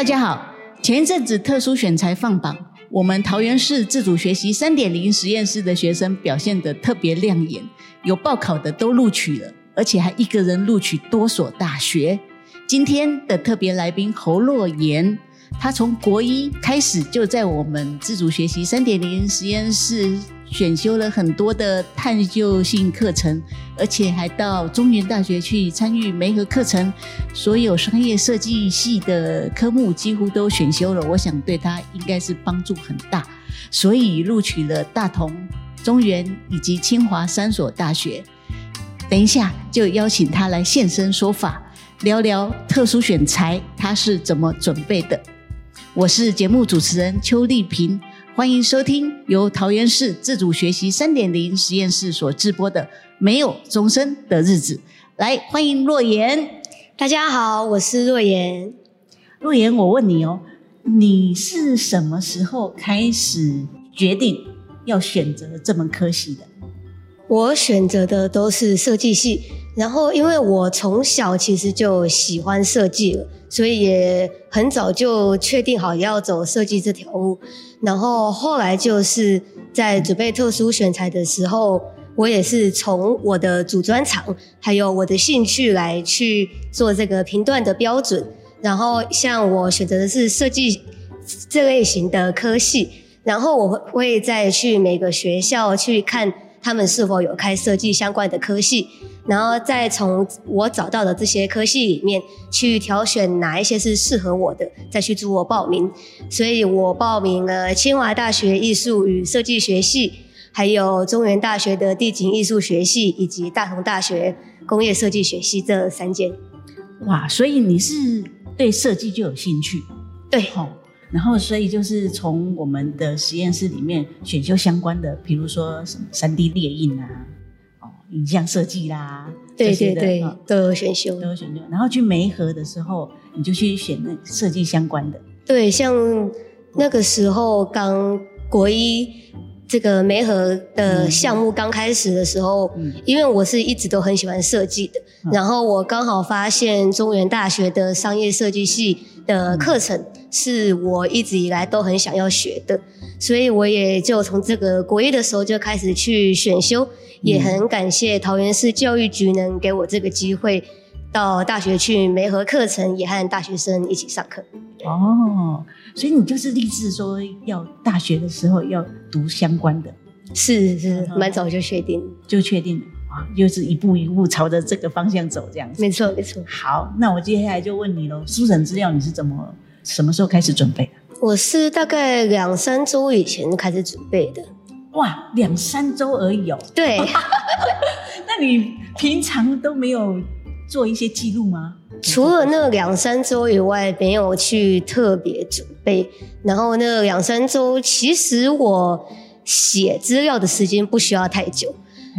大家好，前一阵子特殊选材放榜，我们桃园市自主学习三点零实验室的学生表现得特别亮眼，有报考的都录取了，而且还一个人录取多所大学。今天的特别来宾侯若言，他从国一开始就在我们自主学习三点零实验室。选修了很多的探究性课程，而且还到中原大学去参与媒合课程，所有商业设计系的科目几乎都选修了。我想对他应该是帮助很大，所以录取了大同、中原以及清华三所大学。等一下就邀请他来现身说法，聊聊特殊选材他是怎么准备的。我是节目主持人邱丽萍。欢迎收听由桃园市自主学习三点零实验室所制播的《没有钟声的日子》。来，欢迎若言。大家好，我是若言。若言，我问你哦，你是什么时候开始决定要选择这门科系的？我选择的都是设计系，然后因为我从小其实就喜欢设计了。所以也很早就确定好要走设计这条路，然后后来就是在准备特殊选材的时候，我也是从我的主专长还有我的兴趣来去做这个评断的标准。然后像我选择的是设计这类型的科系，然后我会再去每个学校去看他们是否有开设计相关的科系。然后再从我找到的这些科系里面去挑选哪一些是适合我的，再去做报名。所以我报名了清华大学艺术与设计学系，还有中原大学的地景艺术学系，以及大同大学工业设计学系这三间。哇，所以你是对设计就有兴趣？对，好。然后所以就是从我们的实验室里面选修相关的，比如说什么三 D 列印啊。影像设计啦，对对对，都有选修，都有选修。然后去梅河的时候，你就去选那设计相关的。对，像那个时候刚国一这个梅河的项目刚开始的时候，嗯，因为我是一直都很喜欢设计的，嗯，然后我刚好发现中原大学的商业设计系的课程是我一直以来都很想要学的，所以我也就从这个国一的时候就开始去选修。也很感谢桃园市教育局能给我这个机会，到大学去媒合课程，也和大学生一起上课。哦，所以你就是立志说要大学的时候要读相关的，是是，蛮早就确定，就确定啊，就是一步一步朝着这个方向走这样子。没错没错。好，那我接下来就问你喽，书审资料你是怎么什么时候开始准备的？我是大概两三周以前开始准备的。哇，两三周而已哦。对，那你平常都没有做一些记录吗？除了那两三周以外，没有去特别准备。然后那两三周，其实我写资料的时间不需要太久，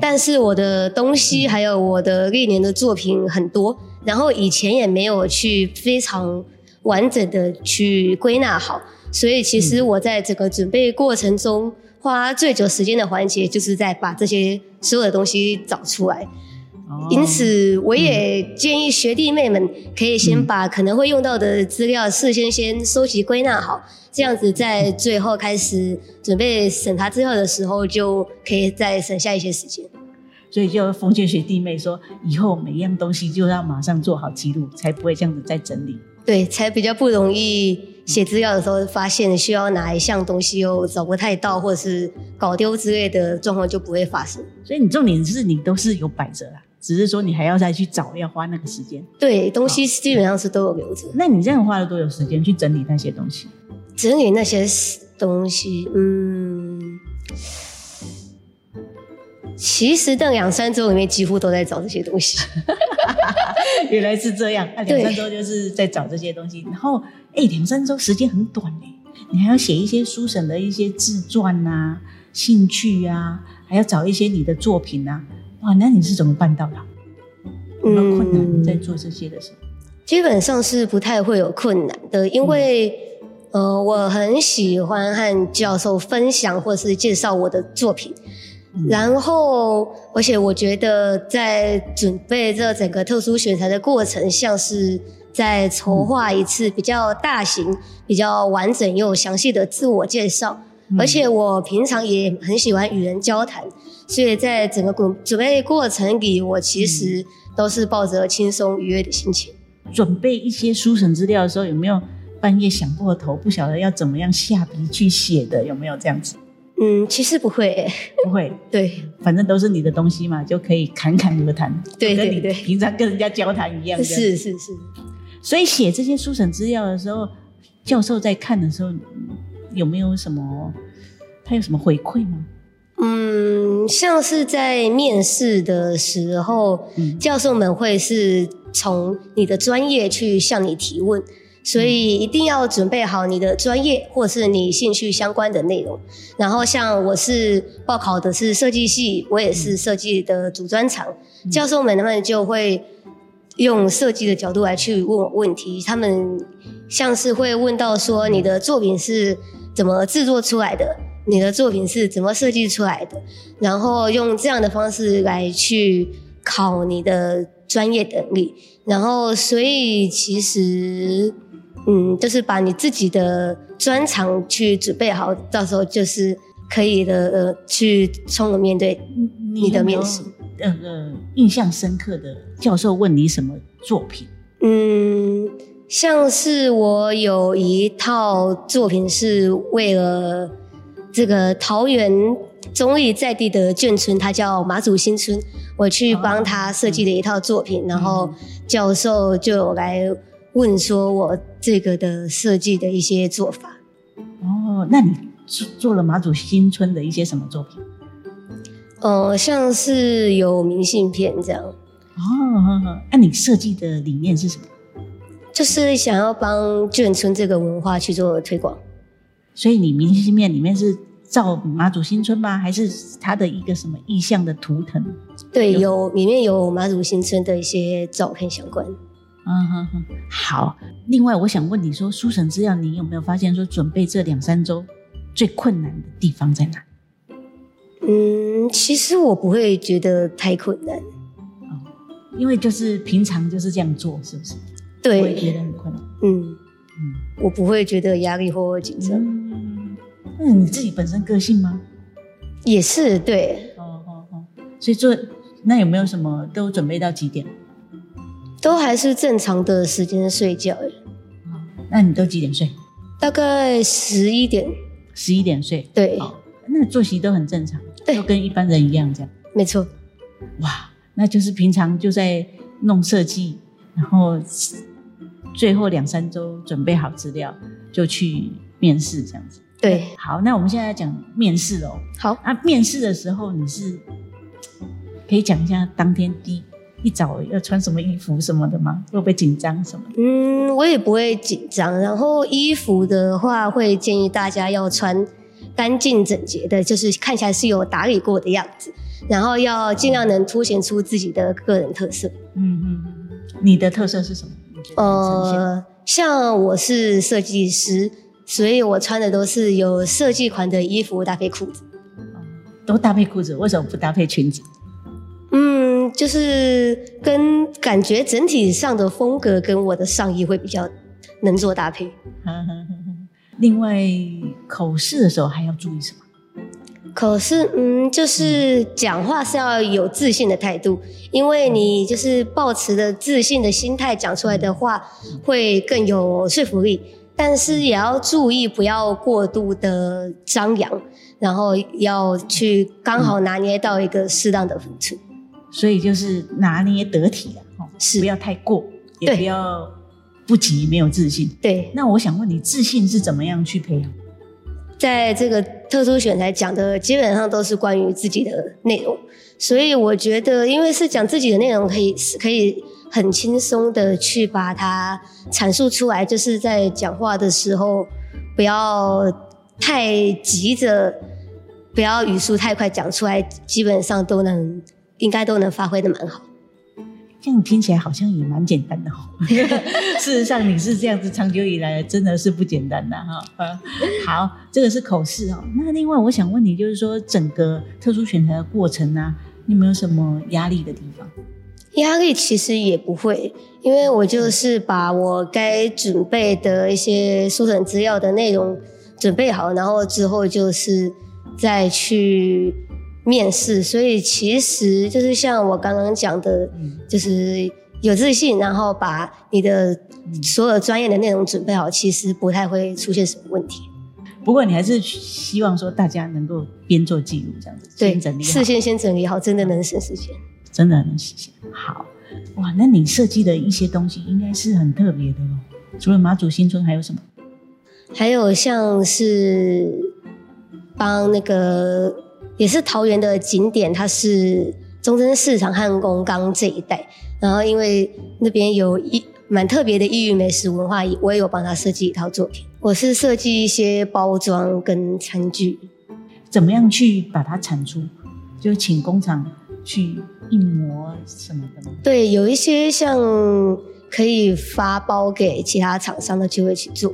但是我的东西还有我的历年的作品很多，然后以前也没有去非常完整的去归纳好，所以其实我在整个准备过程中。花最久时间的环节，就是在把这些所有的东西找出来。哦、因此，我也建议学弟妹们可以先把可能会用到的资料事先先收集归纳好，这样子在最后开始准备审查资料的时候，就可以再省下一些时间。所以，就奉劝学弟妹说，以后每一样东西就要马上做好记录，才不会这样子再整理。对，才比较不容易写资料的时候发现需要哪一项东西又找不太到，或者是搞丢之类的状况就不会发生。所以你重点是你都是有摆着啦，只是说你还要再去找，要花那个时间。对，东西基本上是都有留着。那你这样花了多久时间去整理那些东西？整理那些东西，嗯。其实这两三周里面几乎都在找这些东西，原来是这样。那两三周就是在找这些东西，然后哎，两三周时间很短哎，你还要写一些书审的一些自传啊、兴趣啊，还要找一些你的作品啊。哇，那你是怎么办到的？有没有困难？你在做这些的时候，基本上是不太会有困难的，因为、嗯、呃，我很喜欢和教授分享或是介绍我的作品。嗯、然后，而且我觉得在准备这整个特殊选材的过程，像是在筹划一次比较大型、比较完整又详细的自我介绍。嗯、而且我平常也很喜欢与人交谈，所以在整个准准备过程里，我其实都是抱着轻松愉悦的心情。准备一些书审资料的时候，有没有半夜想过头，不晓得要怎么样下笔去写的？有没有这样子？嗯，其实不会、欸，不会。对，反正都是你的东西嘛，就可以侃侃而谈。对对对，平常跟人家交谈一样。是是是。所以写这些书审资料的时候，教授在看的时候，有没有什么？他有什么回馈吗？嗯，像是在面试的时候，嗯、教授们会是从你的专业去向你提问。所以一定要准备好你的专业或是你兴趣相关的内容。然后像我是报考的是设计系，我也是设计的主专长。教授们他们就会用设计的角度来去问我问题。他们像是会问到说，你的作品是怎么制作出来的？你的作品是怎么设计出来的？然后用这样的方式来去考你的专业能力。然后所以其实。嗯，就是把你自己的专长去准备好，到时候就是可以的，呃，去充分面对你的面试。呃呃，印象深刻的教授问你什么作品？嗯，像是我有一套作品是为了这个桃园中坜在地的眷村，它叫马祖新村，我去帮他设计的一套作品，哦、然后教授就来。问说我这个的设计的一些做法。哦，那你做做了马祖新村的一些什么作品？呃，像是有明信片这样。哦，那你设计的理念是什么？就是想要帮眷村这个文化去做推广。所以你明信片里面是照马祖新村吗？还是它的一个什么意象的图腾？对，有里面有马祖新村的一些照片相关。嗯哼哼，好。另外，我想问你说，书审资料，你有没有发现说，准备这两三周最困难的地方在哪？嗯，其实我不会觉得太困难，哦，因为就是平常就是这样做，是不是？对，我也觉得很困难。嗯嗯，我不会觉得压力或紧张。嗯，那你自己本身个性吗？也是，对。哦哦哦，所以做那有没有什么都准备到几点？都还是正常的时间睡觉。那你都几点睡？大概十一点。十一点睡。对。那作息都很正常，对，都跟一般人一样这样。没错。哇，那就是平常就在弄设计，然后最后两三周准备好资料就去面试这样子。对。好，那我们现在讲面试哦。好。那面试的时候你是可以讲一下当天第一。一早要穿什么衣服什么的吗？会不会紧张什么的？嗯，我也不会紧张。然后衣服的话，会建议大家要穿干净整洁的，就是看起来是有打理过的样子。然后要尽量能凸显出自己的个人特色。嗯嗯嗯，你的特色是什么？呃，像我是设计师，所以我穿的都是有设计款的衣服搭配裤子。都搭配裤子，为什么不搭配裙子？嗯，就是跟感觉整体上的风格跟我的上衣会比较能做搭配。另外，口试的时候还要注意什么？口试，嗯，就是讲话是要有自信的态度，因为你就是抱持着自信的心态讲出来的话会更有说服力。但是也要注意不要过度的张扬，然后要去刚好拿捏到一个适当的分寸。所以就是拿捏得体啊，是不要太过，也不要不急，没有自信。对，那我想问你，自信是怎么样去培养？在这个特殊选材讲的基本上都是关于自己的内容，所以我觉得，因为是讲自己的内容，可以可以很轻松的去把它阐述出来，就是在讲话的时候不要太急着，不要语速太快讲出来，基本上都能。应该都能发挥的蛮好。这样听起来好像也蛮简单的哦。事实上，你是这样子长久以来真的是不简单的哈。好，这个是口试哦。那另外我想问你，就是说整个特殊选材的过程呢、啊，你有没有什么压力的地方？压力其实也不会，因为我就是把我该准备的一些书审资料的内容准备好，然后之后就是再去面试。所以其实就是像我刚刚讲的，就是有自信，然后把你的所有专业的内容准备好，其实不太会出现什么问题。不过你还是希望说大家能够边做记录这样子，对，先整理好，事先先整理好，真的能省时间。真的能实现。好哇，那你设计的一些东西应该是很特别的哦。除了马祖新村，还有什么？还有像是帮那个也是桃园的景点，它是中正市场和龙冈这一带。然后因为那边有一蛮特别的异域美食文化，我也有帮他设计一套作品。我是设计一些包装跟餐具，怎么样去把它产出？就请工厂。去印模什么的吗？对，有一些像可以发包给其他厂商的，就会去做。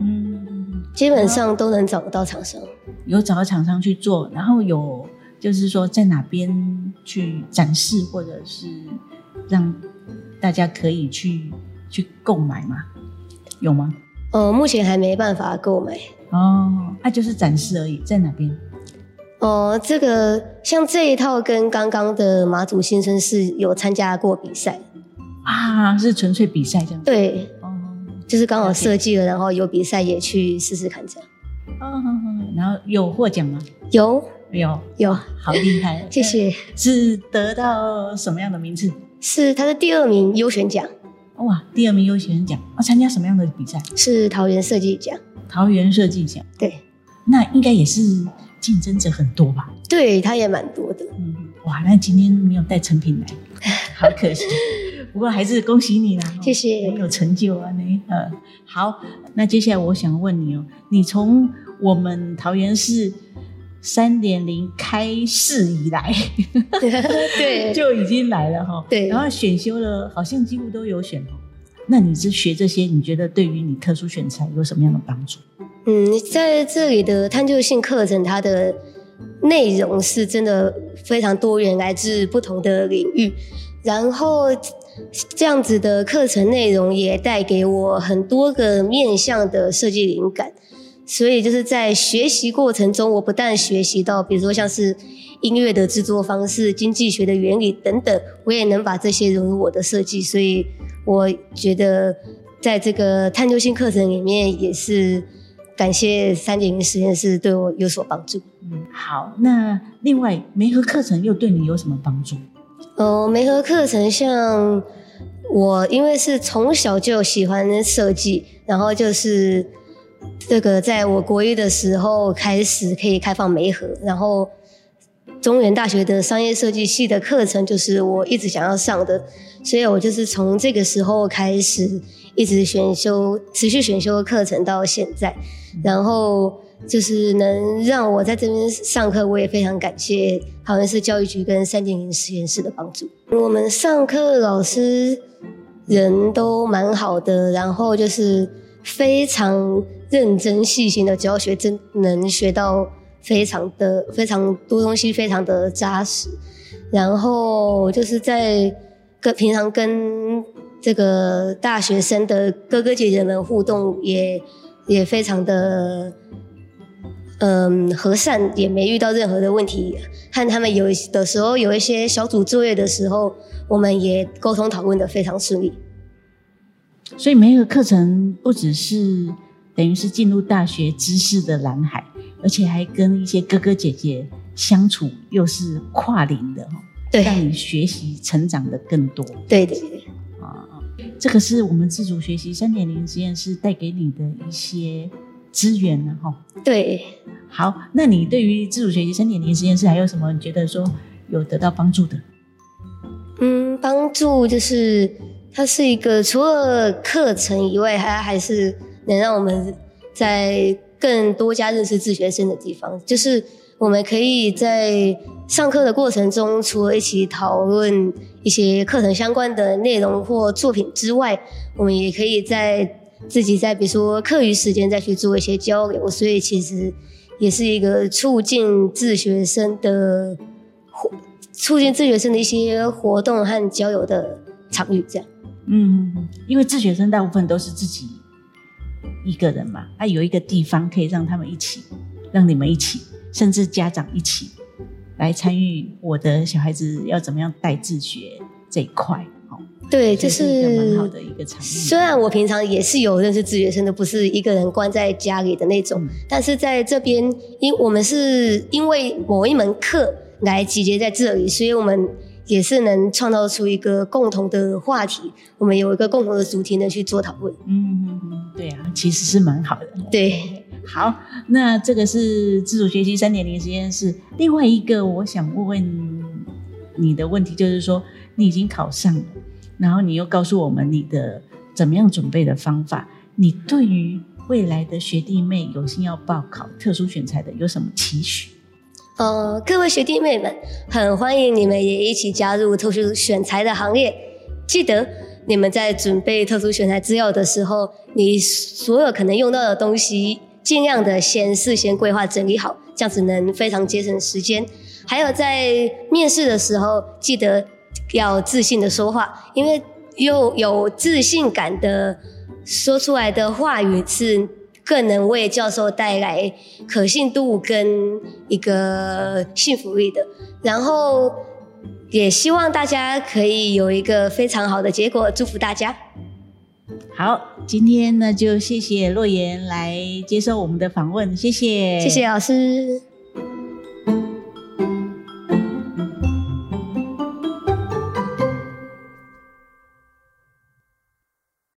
嗯，基本上都能找得到厂商。有找到厂商去做，然后有就是说在哪边去展示，或者是让大家可以去去购买吗？有吗？呃，目前还没办法购买。哦，那、啊、就是展示而已，在哪边？哦、呃，这个像这一套跟刚刚的马祖先生是有参加过比赛啊，是纯粹比赛这样。对，哦，就是刚好设计了，然后有比赛也去试试看这样。哦，然后有获奖吗？有，有，有，好厉害！谢谢。是得到什么样的名次？是他的第二名优选奖。哇，第二名优选奖啊！参加什么样的比赛？是桃园设计奖。桃园设计奖。对，那应该也是。竞争者很多吧？对，他也蛮多的。嗯，哇，那今天没有带成品来，好可惜。不过还是恭喜你啦，谢谢，很有成就啊你。呃，好，那接下来我想问你哦，你从我们桃园市三点零开市以来，对，就已经来了哈。对，然后选修了，好像几乎都有选。那你是学这些，你觉得对于你特殊选材有什么样的帮助？嗯，在这里的探究性课程，它的内容是真的非常多元，来自不同的领域。然后这样子的课程内容也带给我很多个面向的设计灵感。所以就是在学习过程中，我不但学习到，比如说像是音乐的制作方式、经济学的原理等等，我也能把这些融入我的设计。所以我觉得在这个探究性课程里面也是。感谢三点零实验室对我有所帮助。嗯，好，那另外媒合课程又对你有什么帮助？呃，媒合课程像我，因为是从小就喜欢设计，然后就是这个在我国一的时候开始可以开放媒合，然后中原大学的商业设计系的课程就是我一直想要上的，所以我就是从这个时候开始。一直选修，持续选修课程到现在，然后就是能让我在这边上课，我也非常感谢桃园市教育局跟三点零实验室的帮助。我们上课老师人都蛮好的，然后就是非常认真细心的教学，真能学到非常的非常多东西，非常的扎实。然后就是在跟平常跟。这个大学生的哥哥姐姐们互动也也非常的嗯和善，也没遇到任何的问题。和他们有的时候有一些小组作业的时候，我们也沟通讨论的非常顺利。所以每一个课程不只是等于是进入大学知识的蓝海，而且还跟一些哥哥姐姐相处，又是跨龄的，对，让你学习成长的更多。对对对。这个是我们自主学习三点零实验室带给你的一些资源呢，哈。对，好，那你对于自主学习三点零实验室还有什么你觉得说有得到帮助的？嗯，帮助就是它是一个除了课程以外，它还是能让我们在更多加认识自学生的地方。就是我们可以在上课的过程中，除了一起讨论一些课程相关的内容或作品之外，我们也可以在自己在比如说课余时间再去做一些交流，所以其实也是一个促进自学生的活，促进自学生的一些活动和交流的场域，这样。嗯，因为自学生大部分都是自己一个人嘛，啊，有一个地方可以让他们一起，让你们一起，甚至家长一起来参与我的小孩子要怎么样带自学这一块。对，这是一个蛮好的一个场域。虽然我平常也是有认识自学生的，不是一个人关在家里的那种，嗯、但是在这边，因我们是因为某一门课来集结在这里，所以我们。也是能创造出一个共同的话题，我们有一个共同的主题呢去做讨论。嗯嗯，对啊，其实是蛮好的。对，好，那这个是自主学习三点零实验室。另外一个我想问问你的问题，就是说你已经考上了，然后你又告诉我们你的怎么样准备的方法，你对于未来的学弟妹有心要报考特殊选材的有什么期许？呃，各位学弟妹们，很欢迎你们也一起加入特殊选材的行列。记得你们在准备特殊选材资料的时候，你所有可能用到的东西，尽量的先事先规划整理好，这样子能非常节省时间。还有在面试的时候，记得要自信的说话，因为又有自信感的说出来的话语是。更能为教授带来可信度跟一个信服力的，然后也希望大家可以有一个非常好的结果，祝福大家。好，今天呢就谢谢洛言来接受我们的访问，谢谢，谢谢老师。